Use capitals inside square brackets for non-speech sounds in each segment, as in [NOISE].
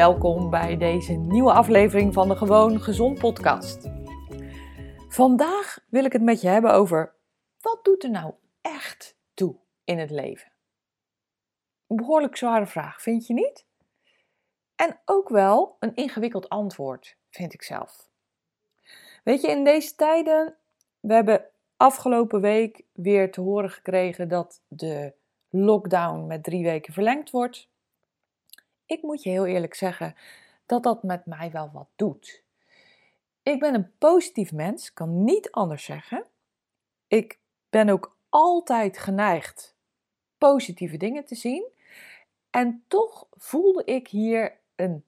Welkom bij deze nieuwe aflevering van de Gewoon Gezond podcast. Vandaag wil ik het met je hebben over wat doet er nou echt toe in het leven? Een behoorlijk zware vraag, vind je niet? En ook wel een ingewikkeld antwoord, vind ik zelf. Weet je, in deze tijden, we hebben afgelopen week weer te horen gekregen dat de lockdown met drie weken verlengd wordt. Ik moet je heel eerlijk zeggen dat dat met mij wel wat doet. Ik ben een positief mens, kan niet anders zeggen. Ik ben ook altijd geneigd positieve dingen te zien. En toch voelde ik hier een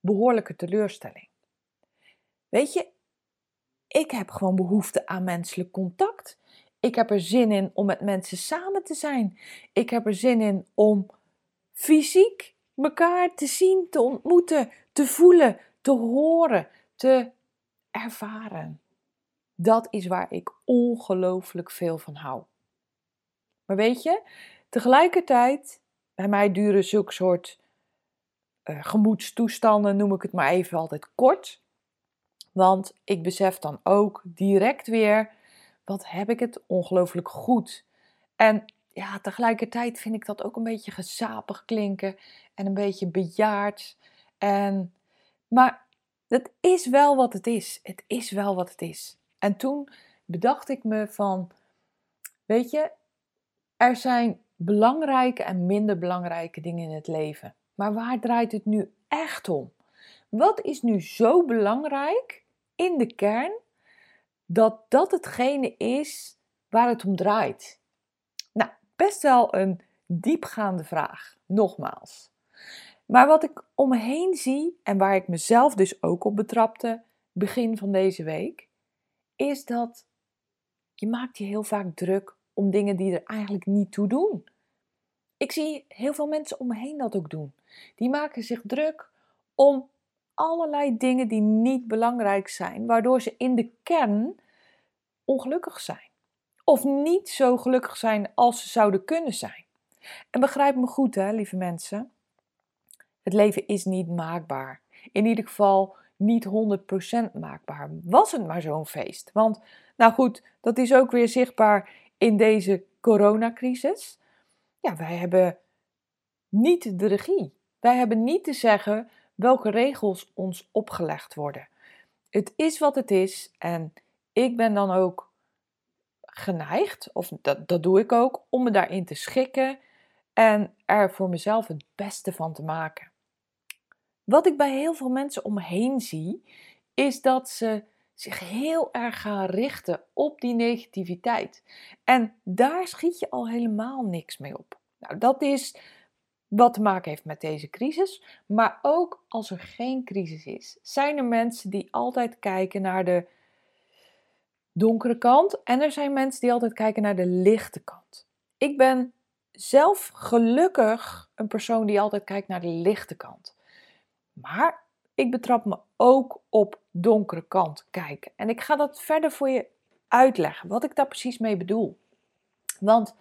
behoorlijke teleurstelling. Weet je, ik heb gewoon behoefte aan menselijk contact. Ik heb er zin in om met mensen samen te zijn. Ik heb er zin in om fysiek elkaar te zien, te ontmoeten, te voelen, te horen, te ervaren. Dat is waar ik ongelooflijk veel van hou. Maar weet je, tegelijkertijd, bij mij duren zulke soort uh, gemoedstoestanden, noem ik het maar even altijd kort. Want ik besef dan ook direct weer, wat heb ik het ongelooflijk goed. En ja, tegelijkertijd vind ik dat ook een beetje gezapig klinken en een beetje bejaard. En, maar het is wel wat het is. Het is wel wat het is. En toen bedacht ik me van, weet je, er zijn belangrijke en minder belangrijke dingen in het leven. Maar waar draait het nu echt om? Wat is nu zo belangrijk in de kern dat dat hetgene is waar het om draait? Best wel een diepgaande vraag, nogmaals. Maar wat ik om me heen zie en waar ik mezelf dus ook op betrapte begin van deze week, is dat je maakt je heel vaak druk om dingen die er eigenlijk niet toe doen. Ik zie heel veel mensen om me heen dat ook doen. Die maken zich druk om allerlei dingen die niet belangrijk zijn, waardoor ze in de kern ongelukkig zijn. Of niet zo gelukkig zijn als ze zouden kunnen zijn. En begrijp me goed, hè, lieve mensen. Het leven is niet maakbaar. In ieder geval niet 100% maakbaar. Was het maar zo'n feest? Want, nou goed, dat is ook weer zichtbaar in deze coronacrisis. Ja, wij hebben niet de regie. Wij hebben niet te zeggen welke regels ons opgelegd worden. Het is wat het is en ik ben dan ook geneigd, of dat, dat doe ik ook, om me daarin te schikken en er voor mezelf het beste van te maken. Wat ik bij heel veel mensen omheen zie, is dat ze zich heel erg gaan richten op die negativiteit. En daar schiet je al helemaal niks mee op. Nou, dat is wat te maken heeft met deze crisis. Maar ook als er geen crisis is, zijn er mensen die altijd kijken naar de donkere kant. En er zijn mensen die altijd kijken naar de lichte kant. Ik ben zelf gelukkig een persoon die altijd kijkt naar de lichte kant. Maar ik betrap me ook op donkere kant kijken. En ik ga dat verder voor je uitleggen, wat ik daar precies mee bedoel. Want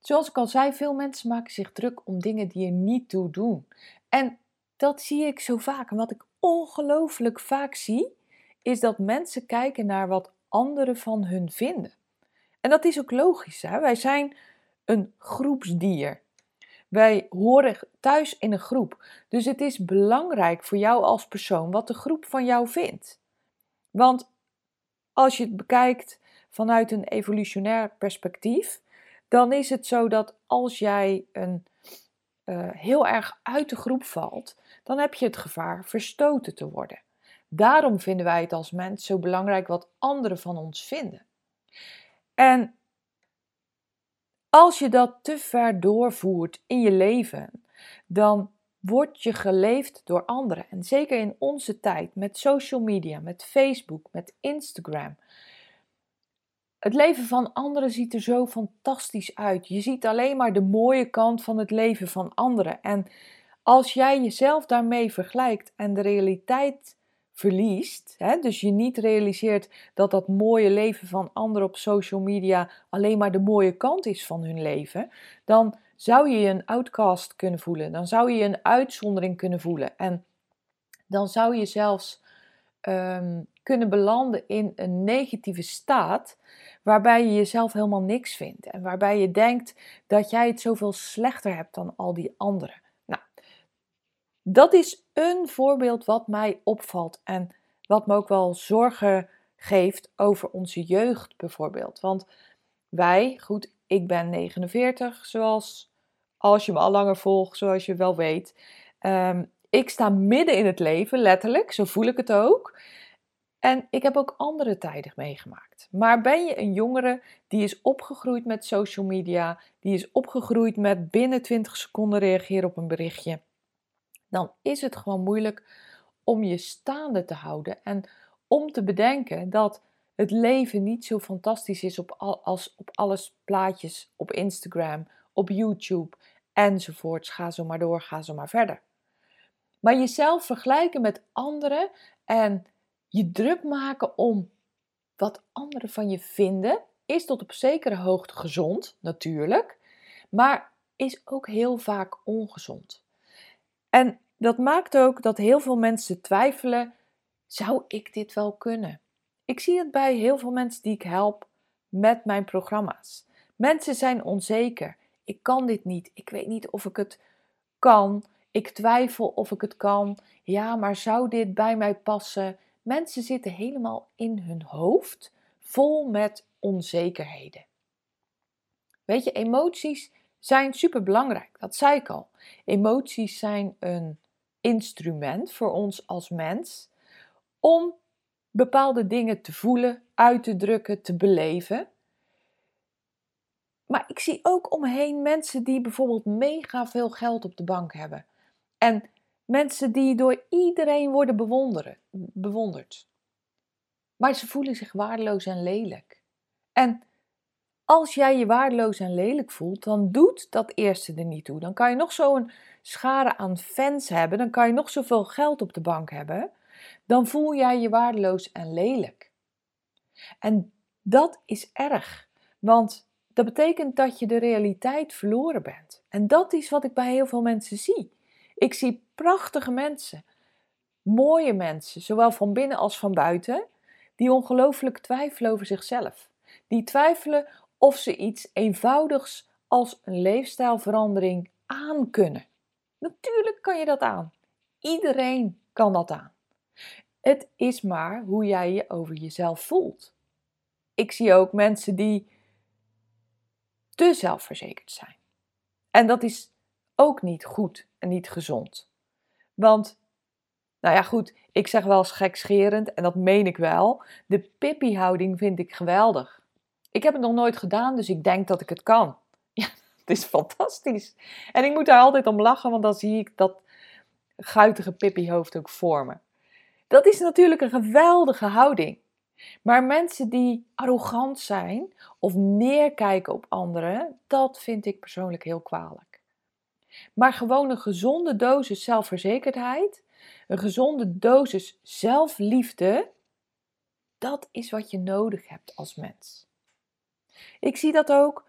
zoals ik al zei, veel mensen maken zich druk om dingen die er niet toe doen. En dat zie ik zo vaak. En wat ik ongelooflijk vaak zie, is dat mensen kijken naar wat anderen van hun vinden. En dat is ook logisch. Hè? Wij zijn een groepsdier. Wij horen thuis in een groep. Dus het is belangrijk voor jou als persoon wat de groep van jou vindt. Want als je het bekijkt vanuit een evolutionair perspectief, dan is het zo dat als jij een, uh, heel erg uit de groep valt, dan heb je het gevaar verstoten te worden. Daarom vinden wij het als mens zo belangrijk wat anderen van ons vinden. En als je dat te ver doorvoert in je leven, dan word je geleefd door anderen. En zeker in onze tijd met social media, met Facebook, met Instagram. Het leven van anderen ziet er zo fantastisch uit. Je ziet alleen maar de mooie kant van het leven van anderen. En als jij jezelf daarmee vergelijkt en de realiteit verliest, hè, dus je niet realiseert dat dat mooie leven van anderen op social media alleen maar de mooie kant is van hun leven, dan zou je je een outcast kunnen voelen. Dan zou je je een uitzondering kunnen voelen. En dan zou je zelfs um, kunnen belanden in een negatieve staat, waarbij je jezelf helemaal niks vindt. En waarbij je denkt dat jij het zoveel slechter hebt dan al die anderen. Dat is een voorbeeld wat mij opvalt en wat me ook wel zorgen geeft over onze jeugd bijvoorbeeld. Want wij, goed, ik ben 49, zoals als je me al langer volgt, zoals je wel weet. Um, ik sta midden in het leven, letterlijk, zo voel ik het ook. En ik heb ook andere tijden meegemaakt. Maar ben je een jongere die is opgegroeid met social media, die is opgegroeid met binnen 20 seconden reageren op een berichtje, dan is het gewoon moeilijk om je staande te houden en om te bedenken dat het leven niet zo fantastisch is op al, als op alles plaatjes op Instagram, op YouTube enzovoorts. Ga zo maar door, ga zo maar verder. Maar jezelf vergelijken met anderen en je druk maken om wat anderen van je vinden, is tot op zekere hoogte gezond, natuurlijk, maar is ook heel vaak ongezond. En dat maakt ook dat heel veel mensen twijfelen: zou ik dit wel kunnen? Ik zie het bij heel veel mensen die ik help met mijn programma's. Mensen zijn onzeker. Ik kan dit niet. Ik weet niet of ik het kan. Ik twijfel of ik het kan. Ja, maar zou dit bij mij passen? Mensen zitten helemaal in hun hoofd vol met onzekerheden. Weet je, emoties zijn super belangrijk. Dat zei ik al. Emoties zijn een instrument voor ons als mens om bepaalde dingen te voelen, uit te drukken, te beleven. Maar ik zie ook omheen mensen die bijvoorbeeld mega veel geld op de bank hebben. En mensen die door iedereen worden bewonderd. Maar ze voelen zich waardeloos en lelijk. En als jij je waardeloos en lelijk voelt, dan doet dat eerste er niet toe. Dan kan je nog zo'n schare aan fans hebben, dan kan je nog zoveel geld op de bank hebben, dan voel jij je waardeloos en lelijk. En dat is erg, want dat betekent dat je de realiteit verloren bent. En dat is wat ik bij heel veel mensen zie. Ik zie prachtige mensen, mooie mensen, zowel van binnen als van buiten, die ongelooflijk twijfelen over zichzelf. Die twijfelen of ze iets eenvoudigs als een leefstijlverandering aan kunnen. Natuurlijk kan je dat aan. Iedereen kan dat aan. Het is maar hoe jij je over jezelf voelt. Ik zie ook mensen die te zelfverzekerd zijn. En dat is ook niet goed en niet gezond. Want, nou ja, goed, ik zeg wel eens gekscherend en dat meen ik wel. De Pippi-houding vind ik geweldig. Ik heb het nog nooit gedaan, dus ik denk dat ik het kan. [LAUGHS] Ja, het is fantastisch. En ik moet daar altijd om lachen, want dan zie ik dat guitige Pippi-hoofd ook vormen. Dat is natuurlijk een geweldige houding. Maar mensen die arrogant zijn of neerkijken op anderen, dat vind ik persoonlijk heel kwalijk. Maar gewoon een gezonde dosis zelfverzekerdheid, een gezonde dosis zelfliefde, dat is wat je nodig hebt als mens. Ik zie dat ook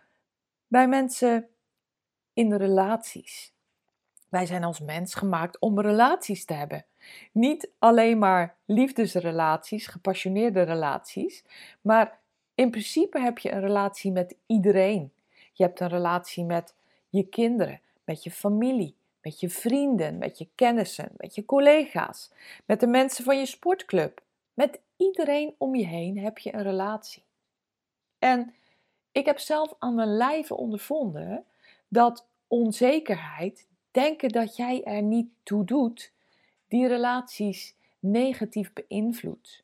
bij mensen in relaties. Wij zijn als mens gemaakt om relaties te hebben. Niet alleen maar liefdesrelaties, gepassioneerde relaties, maar in principe heb je een relatie met iedereen. Je hebt een relatie met je kinderen, met je familie, met je vrienden, met je kennissen, met je collega's, met de mensen van je sportclub. Met iedereen om je heen heb je een relatie. En ik heb zelf aan mijn lijve ondervonden dat onzekerheid, denken dat jij er niet toe doet, die relaties negatief beïnvloedt.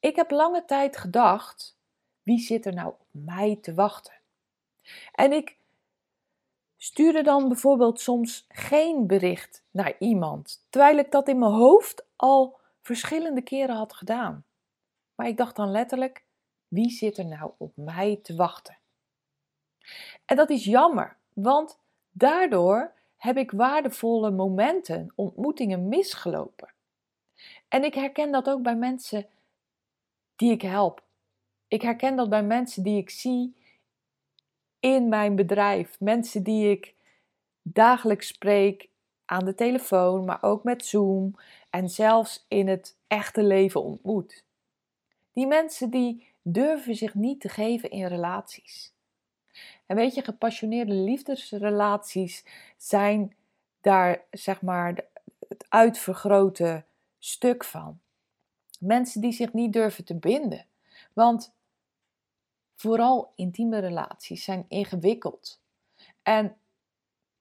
Ik heb lange tijd gedacht: wie zit er nou op mij te wachten? En ik stuurde dan bijvoorbeeld soms geen bericht naar iemand, terwijl ik dat in mijn hoofd al verschillende keren had gedaan. Maar ik dacht dan letterlijk: wie zit er nou op mij te wachten? En dat is jammer, want daardoor heb ik waardevolle momenten, ontmoetingen misgelopen. En ik herken dat ook bij mensen die ik help. Ik herken dat bij mensen die ik zie in mijn bedrijf. Mensen die ik dagelijks spreek aan de telefoon, maar ook met Zoom en zelfs in het echte leven ontmoet. Die mensen die durven zich niet te geven in relaties. En weet je, gepassioneerde liefdesrelaties zijn daar zeg maar het uitvergrote stuk van. Mensen die zich niet durven te binden. Want vooral intieme relaties zijn ingewikkeld. En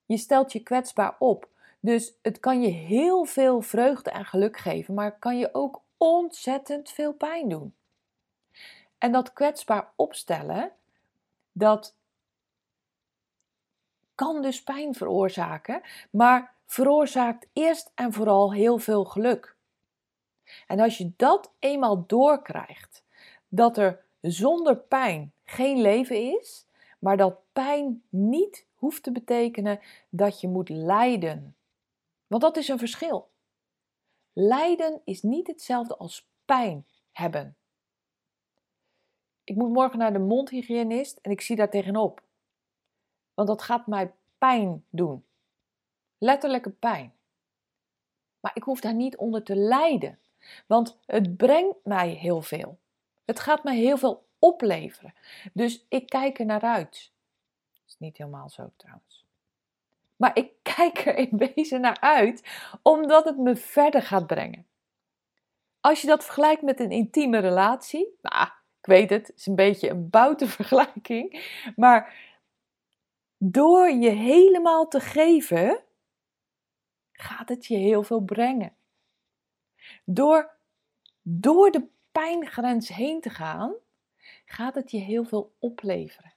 je stelt je kwetsbaar op. Dus het kan je heel veel vreugde en geluk geven, maar kan je ook ontzettend veel pijn doen. En dat kwetsbaar opstellen, dat kan dus pijn veroorzaken, maar veroorzaakt eerst en vooral heel veel geluk. En als je dat eenmaal doorkrijgt, dat er zonder pijn geen leven is, maar dat pijn niet hoeft te betekenen dat je moet lijden. Want dat is een verschil. Lijden is niet hetzelfde als pijn hebben. Ik moet morgen naar de mondhygiënist en ik zie daar tegenop. Want dat gaat mij pijn doen. Letterlijke pijn. Maar ik hoef daar niet onder te lijden. Want het brengt mij heel veel. Het gaat mij heel veel opleveren. Dus ik kijk er naar uit. Dat is niet helemaal zo trouwens. Maar ik [LAUGHS] kijk er in wezen naar uit omdat het me verder gaat brengen. Als je dat vergelijkt met een intieme relatie, nou, ik weet het, het is een beetje een boute [LAUGHS] vergelijking, maar door je helemaal te geven, gaat het je heel veel brengen. Door, door de pijngrens heen te gaan, gaat het je heel veel opleveren.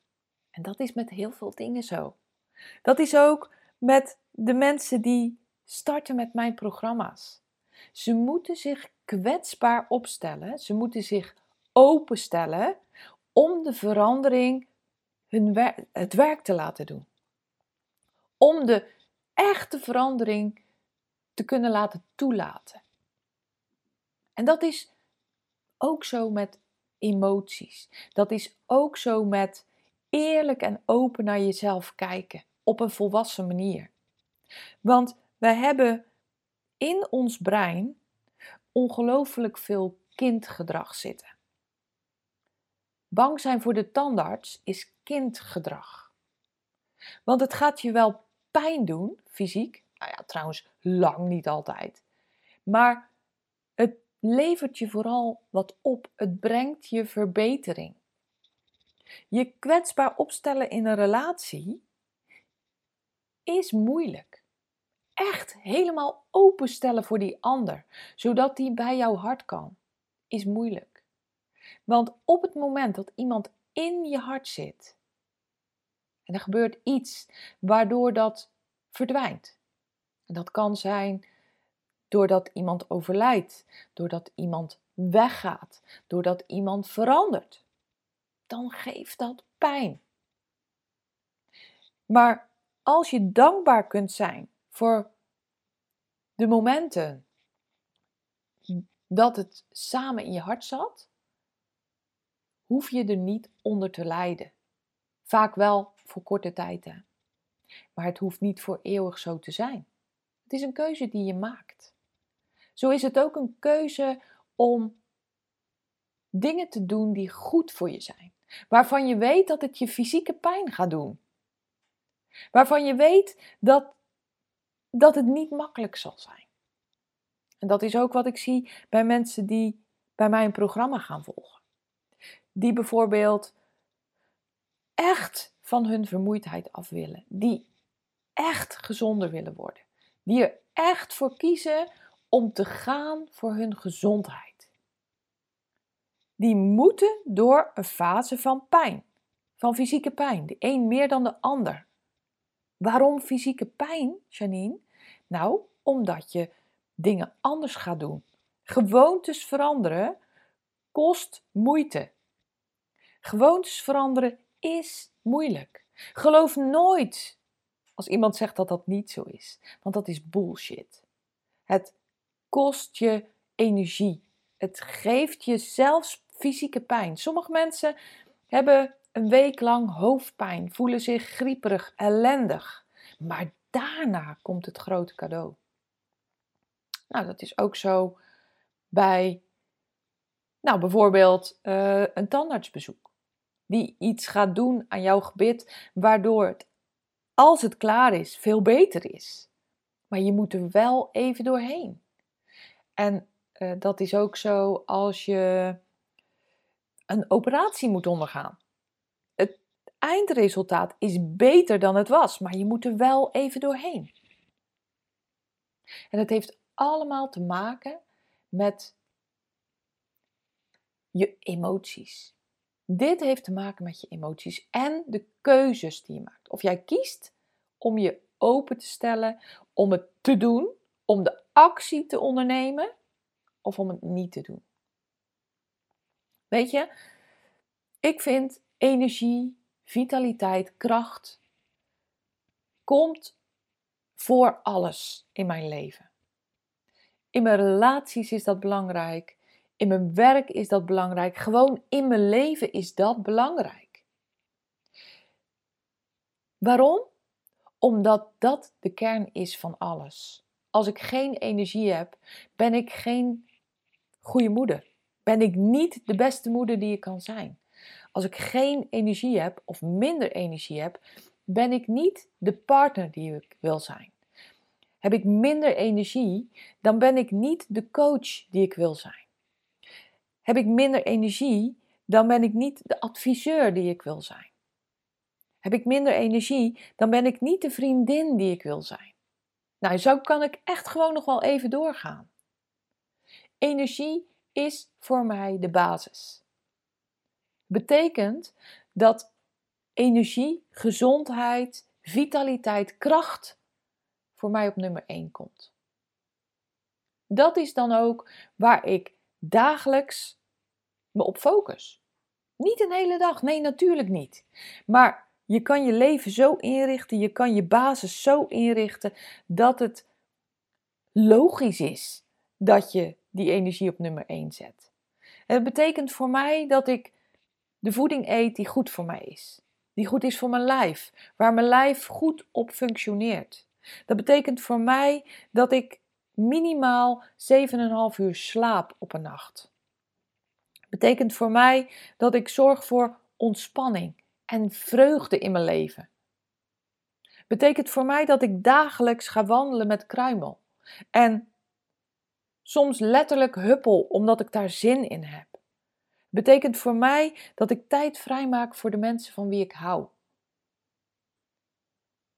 En dat is met heel veel dingen zo. Dat is ook met de mensen die starten met mijn programma's. Ze moeten zich kwetsbaar opstellen, ze moeten zich openstellen om de verandering hun het werk te laten doen. Om de echte verandering te kunnen laten toelaten. En dat is ook zo met emoties. Dat is ook zo met eerlijk en open naar jezelf kijken op een volwassen manier. Want wij hebben in ons brein ongelooflijk veel kindgedrag zitten. Bang zijn voor de tandarts is kindgedrag. Want het gaat je wel pijn doen, fysiek. Nou ja, trouwens, lang niet altijd. Maar het levert je vooral wat op. Het brengt je verbetering. Je kwetsbaar opstellen in een relatie is moeilijk. Echt helemaal openstellen voor die ander, zodat die bij jouw hart kan, is moeilijk. Want op het moment dat iemand in je hart zit en er gebeurt iets waardoor dat verdwijnt. En dat kan zijn doordat iemand overlijdt, doordat iemand weggaat, doordat iemand verandert. Dan geeft dat pijn. Maar als je dankbaar kunt zijn voor de momenten dat het samen in je hart zat, hoef je er niet onder te lijden. Vaak wel voor korte tijd, hè? maar het hoeft niet voor eeuwig zo te zijn. Het is een keuze die je maakt. Zo is het ook een keuze om dingen te doen die goed voor je zijn, waarvan je weet dat het je fysieke pijn gaat doen. Waarvan je weet dat, dat het niet makkelijk zal zijn. En dat is ook wat ik zie bij mensen die bij mij een programma gaan volgen. Die bijvoorbeeld echt van hun vermoeidheid af willen. Die echt gezonder willen worden. Die er echt voor kiezen om te gaan voor hun gezondheid. Die moeten door een fase van pijn, van fysieke pijn, de een meer dan de ander. Waarom fysieke pijn, Janine? Nou, omdat je dingen anders gaat doen. Gewoontes veranderen kost moeite. Gewoontes veranderen is moeilijk. Geloof nooit als iemand zegt dat dat niet zo is, want dat is bullshit. Het kost je energie. Het geeft je zelfs fysieke pijn. Sommige mensen hebben een week lang hoofdpijn, voelen zich grieperig, ellendig. Maar daarna komt het grote cadeau. Nou, dat is ook zo bij, nou, bijvoorbeeld uh, een tandartsbezoek. Die iets gaat doen aan jouw gebit, waardoor het, als het klaar is, veel beter is. Maar je moet er wel even doorheen. En uh, dat is ook zo als je een operatie moet ondergaan. Het eindresultaat is beter dan het was, maar je moet er wel even doorheen. En het heeft allemaal te maken met je emoties. Dit heeft te maken met je emoties en de keuzes die je maakt. Of jij kiest om je open te stellen, om het te doen, om de actie te ondernemen of om het niet te doen. Weet je, ik vind energie, vitaliteit, kracht komt voor alles in mijn leven. In mijn relaties is dat belangrijk. In mijn werk is dat belangrijk. Gewoon in mijn leven is dat belangrijk. Waarom? Omdat dat de kern is van alles. Als ik geen energie heb, ben ik geen goede moeder. Ben ik niet de beste moeder die je kan zijn. Als ik geen energie heb of minder energie heb, ben ik niet de partner die ik wil zijn. Heb ik minder energie, dan ben ik niet de coach die ik wil zijn. Heb ik minder energie, dan ben ik niet de adviseur die ik wil zijn. Heb ik minder energie, dan ben ik niet de vriendin die ik wil zijn. Nou, zo kan ik echt gewoon nog wel even doorgaan. Energie is voor mij de basis. Betekent dat energie, gezondheid, vitaliteit, kracht voor mij op nummer 1 komt. Dat is dan ook waar ik dagelijks op focus. Niet een hele dag, nee, natuurlijk niet. Maar je kan je leven zo inrichten, je kan je basis zo inrichten dat het logisch is dat je die energie op nummer 1 zet. Het betekent voor mij dat ik de voeding eet die goed voor mij is. Die goed is voor mijn lijf, waar mijn lijf goed op functioneert. Dat betekent voor mij dat ik minimaal 7,5 uur slaap op een nacht. Betekent voor mij dat ik zorg voor ontspanning en vreugde in mijn leven. Betekent voor mij dat ik dagelijks ga wandelen met kruimel. En soms letterlijk huppel omdat ik daar zin in heb. Betekent voor mij dat ik tijd vrijmaak voor de mensen van wie ik hou.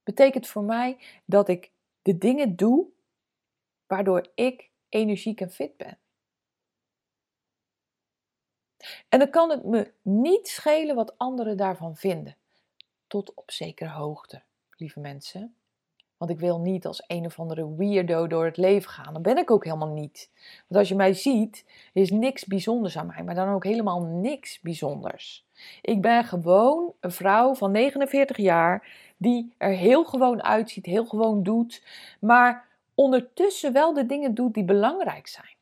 Betekent voor mij dat ik de dingen doe waardoor ik energiek en fit ben. En dan kan het me niet schelen wat anderen daarvan vinden. Tot op zekere hoogte, lieve mensen. Want ik wil niet als een of andere weirdo door het leven gaan. Dat ben ik ook helemaal niet. Want als je mij ziet, is niks bijzonders aan mij. Maar dan ook helemaal niks bijzonders. Ik ben gewoon een vrouw van 49 jaar die er heel gewoon uitziet, heel gewoon doet. Maar ondertussen wel de dingen doet die belangrijk zijn.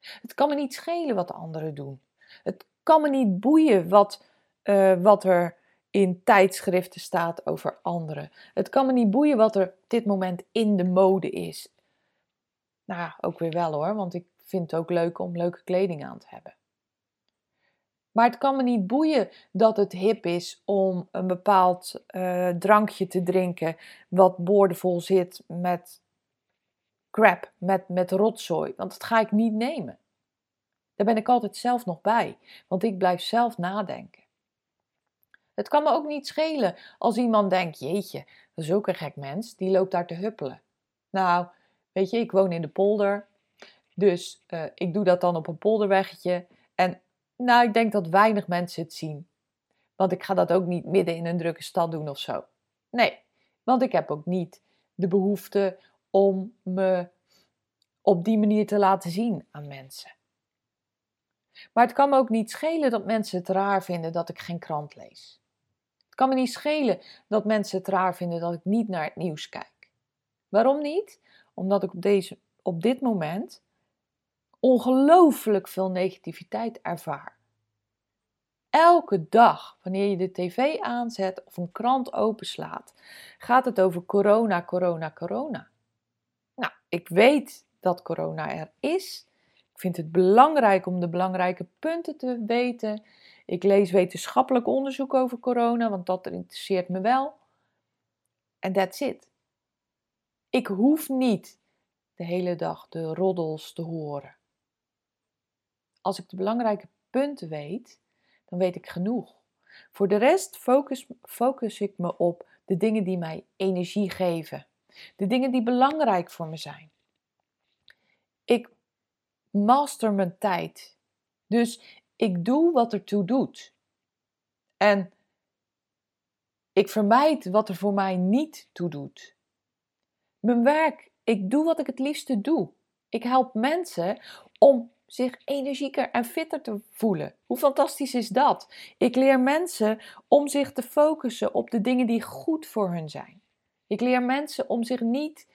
Het kan me niet schelen wat de anderen doen. Het kan me niet boeien wat, uh, wat er in tijdschriften staat over anderen. Het kan me niet boeien wat er op dit moment in de mode is. Nou, ook weer wel hoor, want ik vind het ook leuk om leuke kleding aan te hebben. Maar het kan me niet boeien dat het hip is om een bepaald uh, drankje te drinken wat boordevol zit met crap, met, met rotzooi. Want dat ga ik niet nemen. Daar ben ik altijd zelf nog bij, want ik blijf zelf nadenken. Het kan me ook niet schelen als iemand denkt: jeetje, dat is ook een gek mens, die loopt daar te huppelen. Nou, weet je, ik woon in de polder, dus uh, ik doe dat dan op een polderweggetje. En nou, ik denk dat weinig mensen het zien. Want ik ga dat ook niet midden in een drukke stad doen of zo. Nee, want ik heb ook niet de behoefte om me op die manier te laten zien aan mensen. Maar het kan me ook niet schelen dat mensen het raar vinden dat ik geen krant lees. Het kan me niet schelen dat mensen het raar vinden dat ik niet naar het nieuws kijk. Waarom niet? Omdat ik op, deze, op dit moment ongelooflijk veel negativiteit ervaar. Elke dag, wanneer je de tv aanzet of een krant openslaat, gaat het over corona, corona, corona. Nou, ik weet dat corona er is. Vind het belangrijk om de belangrijke punten te weten. Ik lees wetenschappelijk onderzoek over corona, want dat interesseert me wel. En that's it. Ik hoef niet de hele dag de roddels te horen. Als ik de belangrijke punten weet, dan weet ik genoeg. Voor de rest focus, focus ik me op de dingen die mij energie geven. De dingen die belangrijk voor me zijn. Ik master mijn tijd. Dus ik doe wat ertoe doet. En ik vermijd wat er voor mij niet toe doet. Mijn werk, ik doe wat ik het liefste doe. Ik help mensen om zich energieker en fitter te voelen. Hoe fantastisch is dat? Ik leer mensen om zich te focussen op de dingen die goed voor hun zijn. Ik leer mensen om zich niet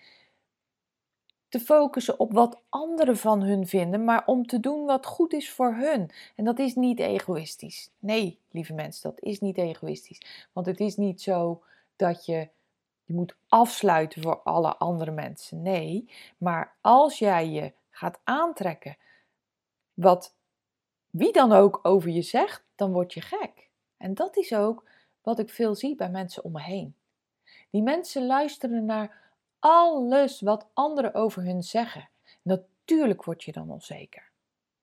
te focussen op wat anderen van hun vinden, maar om te doen wat goed is voor hun. En dat is niet egoïstisch. Nee, lieve mensen, dat is niet egoïstisch. Want het is niet zo dat je je moet afsluiten voor alle andere mensen. Nee, maar als jij je gaat aantrekken wat wie dan ook over je zegt, dan word je gek. En dat is ook wat ik veel zie bij mensen om me heen. Die mensen luisteren naar alles wat anderen over hun zeggen. Natuurlijk word je dan onzeker.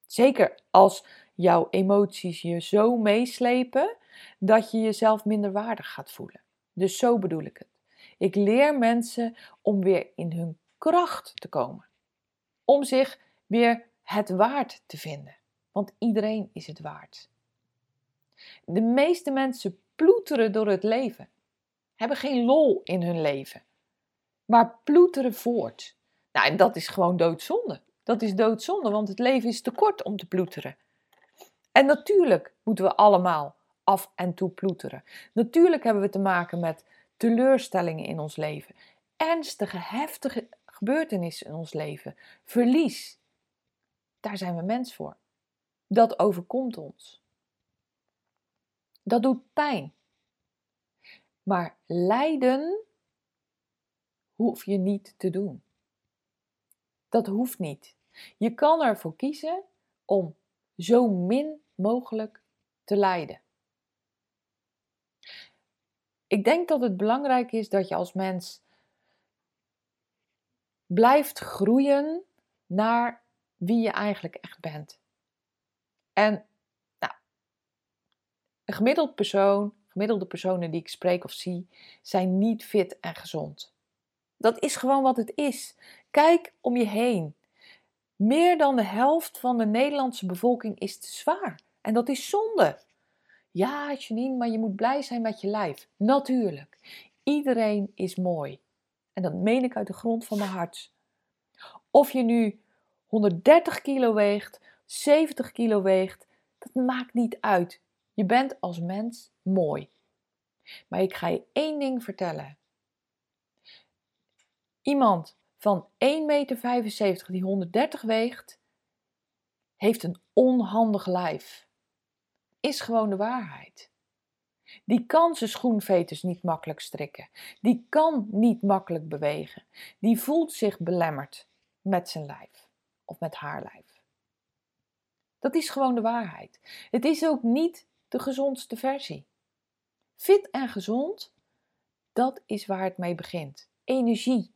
Zeker als jouw emoties je zo meeslepen dat je jezelf minder waardig gaat voelen. Dus zo bedoel ik het. Ik leer mensen om weer in hun kracht te komen. Om zich weer het waard te vinden. Want iedereen is het waard. De meeste mensen ploeteren door het leven, hebben geen lol in hun leven, maar ploeteren voort. Nou, en dat is gewoon doodzonde. Dat is doodzonde, want het leven is te kort om te ploeteren. En natuurlijk moeten we allemaal af en toe ploeteren. Natuurlijk hebben we te maken met teleurstellingen in ons leven, ernstige, heftige gebeurtenissen in ons leven, verlies, daar zijn we mens voor. Dat overkomt ons. Dat doet pijn. Maar lijden hoef je niet te doen. Dat hoeft niet. Je kan ervoor kiezen om zo min mogelijk te lijden. Ik denk dat het belangrijk is dat je als mens blijft groeien naar wie je eigenlijk echt bent. En nou, een gemiddeld persoon, gemiddelde personen die ik spreek of zie, zijn niet fit en gezond. Dat is gewoon wat het is. Kijk om je heen. Meer dan de helft van de Nederlandse bevolking is te zwaar. En dat is zonde. Ja, Janine, maar je moet blij zijn met je lijf. Natuurlijk. Iedereen is mooi. En dat meen ik uit de grond van mijn hart. Of je nu 130 kilo weegt, 70 kilo weegt, dat maakt niet uit. Je bent als mens mooi. Maar ik ga je één ding vertellen. Iemand van 1,75 meter die 130 weegt, heeft een onhandig lijf. Is gewoon de waarheid. Die kan zijn schoenveters niet makkelijk strikken. Die kan niet makkelijk bewegen. Die voelt zich belemmerd met zijn lijf of met haar lijf. Dat is gewoon de waarheid. Het is ook niet de gezondste versie. Fit en gezond, dat is waar het mee begint. Energie,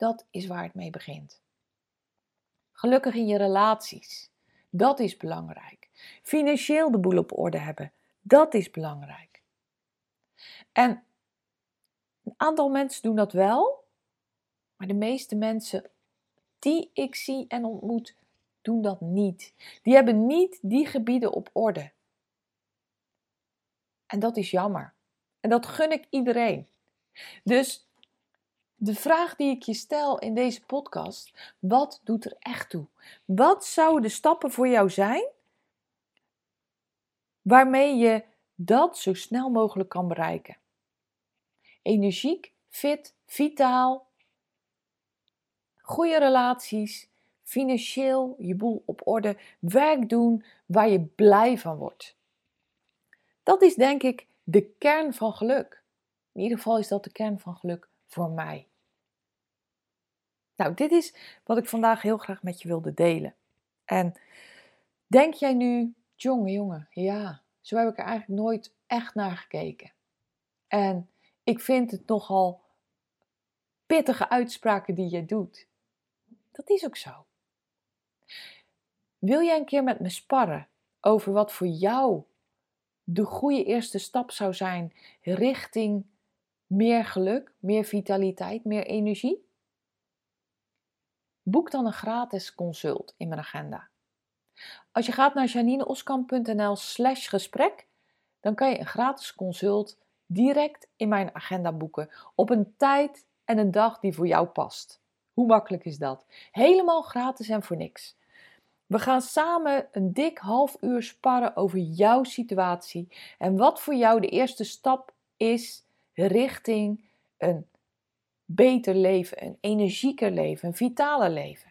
dat is waar het mee begint. Gelukkig in je relaties, dat is belangrijk. Financieel de boel op orde hebben, dat is belangrijk. En een aantal mensen doen dat wel, maar de meeste mensen die ik zie en ontmoet, doen dat niet. Die hebben niet die gebieden op orde. En dat is jammer. En dat gun ik iedereen. Dus de vraag die ik je stel in deze podcast: wat doet er echt toe? Wat zouden de stappen voor jou zijn waarmee je dat zo snel mogelijk kan bereiken? Energiek, fit, vitaal, goede relaties, financieel je boel op orde, werk doen waar je blij van wordt. Dat is denk ik de kern van geluk. In ieder geval is dat de kern van geluk voor mij. Nou, dit is wat ik vandaag heel graag met je wilde delen. En denk jij nu, jongen, jongen, ja, zo heb ik er eigenlijk nooit echt naar gekeken. En ik vind het nogal pittige uitspraken die je doet. Dat is ook zo. Wil jij een keer met me sparren over wat voor jou de goede eerste stap zou zijn richting meer geluk, meer vitaliteit, meer energie? Boek dan een gratis consult in mijn agenda. Als je gaat naar janineoskamp.nl slash gesprek, dan kan je een gratis consult direct in mijn agenda boeken op een tijd en een dag die voor jou past. Hoe makkelijk is dat? Helemaal gratis en voor niks. We gaan samen een dik half uur sparren over jouw situatie en wat voor jou de eerste stap is richting een beter leven, een energieker leven, een vitaler leven.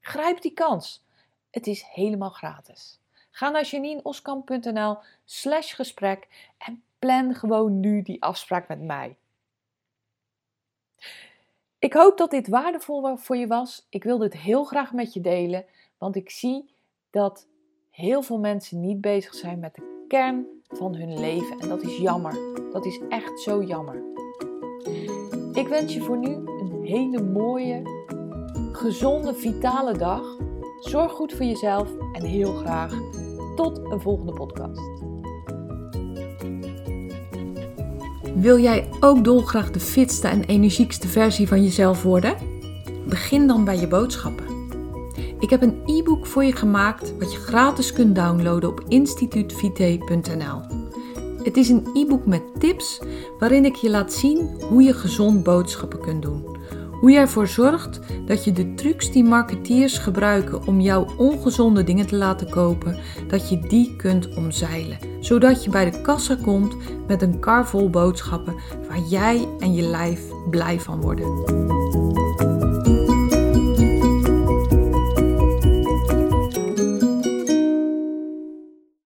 Grijp die kans. Het is helemaal gratis. Ga naar janineoskamp.nl slash gesprek en plan gewoon nu die afspraak met mij. Ik hoop dat dit waardevol voor je was. Ik wil dit heel graag met je delen, want ik zie dat heel veel mensen niet bezig zijn met de kern van hun leven. En dat is jammer. Dat is echt zo jammer. Ik wens je voor nu een hele mooie, gezonde, vitale dag. Zorg goed voor jezelf en heel graag tot een volgende podcast. Wil jij ook dolgraag de fitste en energiekste versie van jezelf worden? Begin dan bij je boodschappen. Ik heb een e-book voor je gemaakt wat je gratis kunt downloaden op instituutvite.nl. Het is een e-book met tips waarin ik je laat zien hoe je gezond boodschappen kunt doen. Hoe jij ervoor zorgt dat je de trucs die marketeers gebruiken om jouw ongezonde dingen te laten kopen, dat je die kunt omzeilen. Zodat je bij de kassa komt met een kar vol boodschappen waar jij en je lijf blij van worden.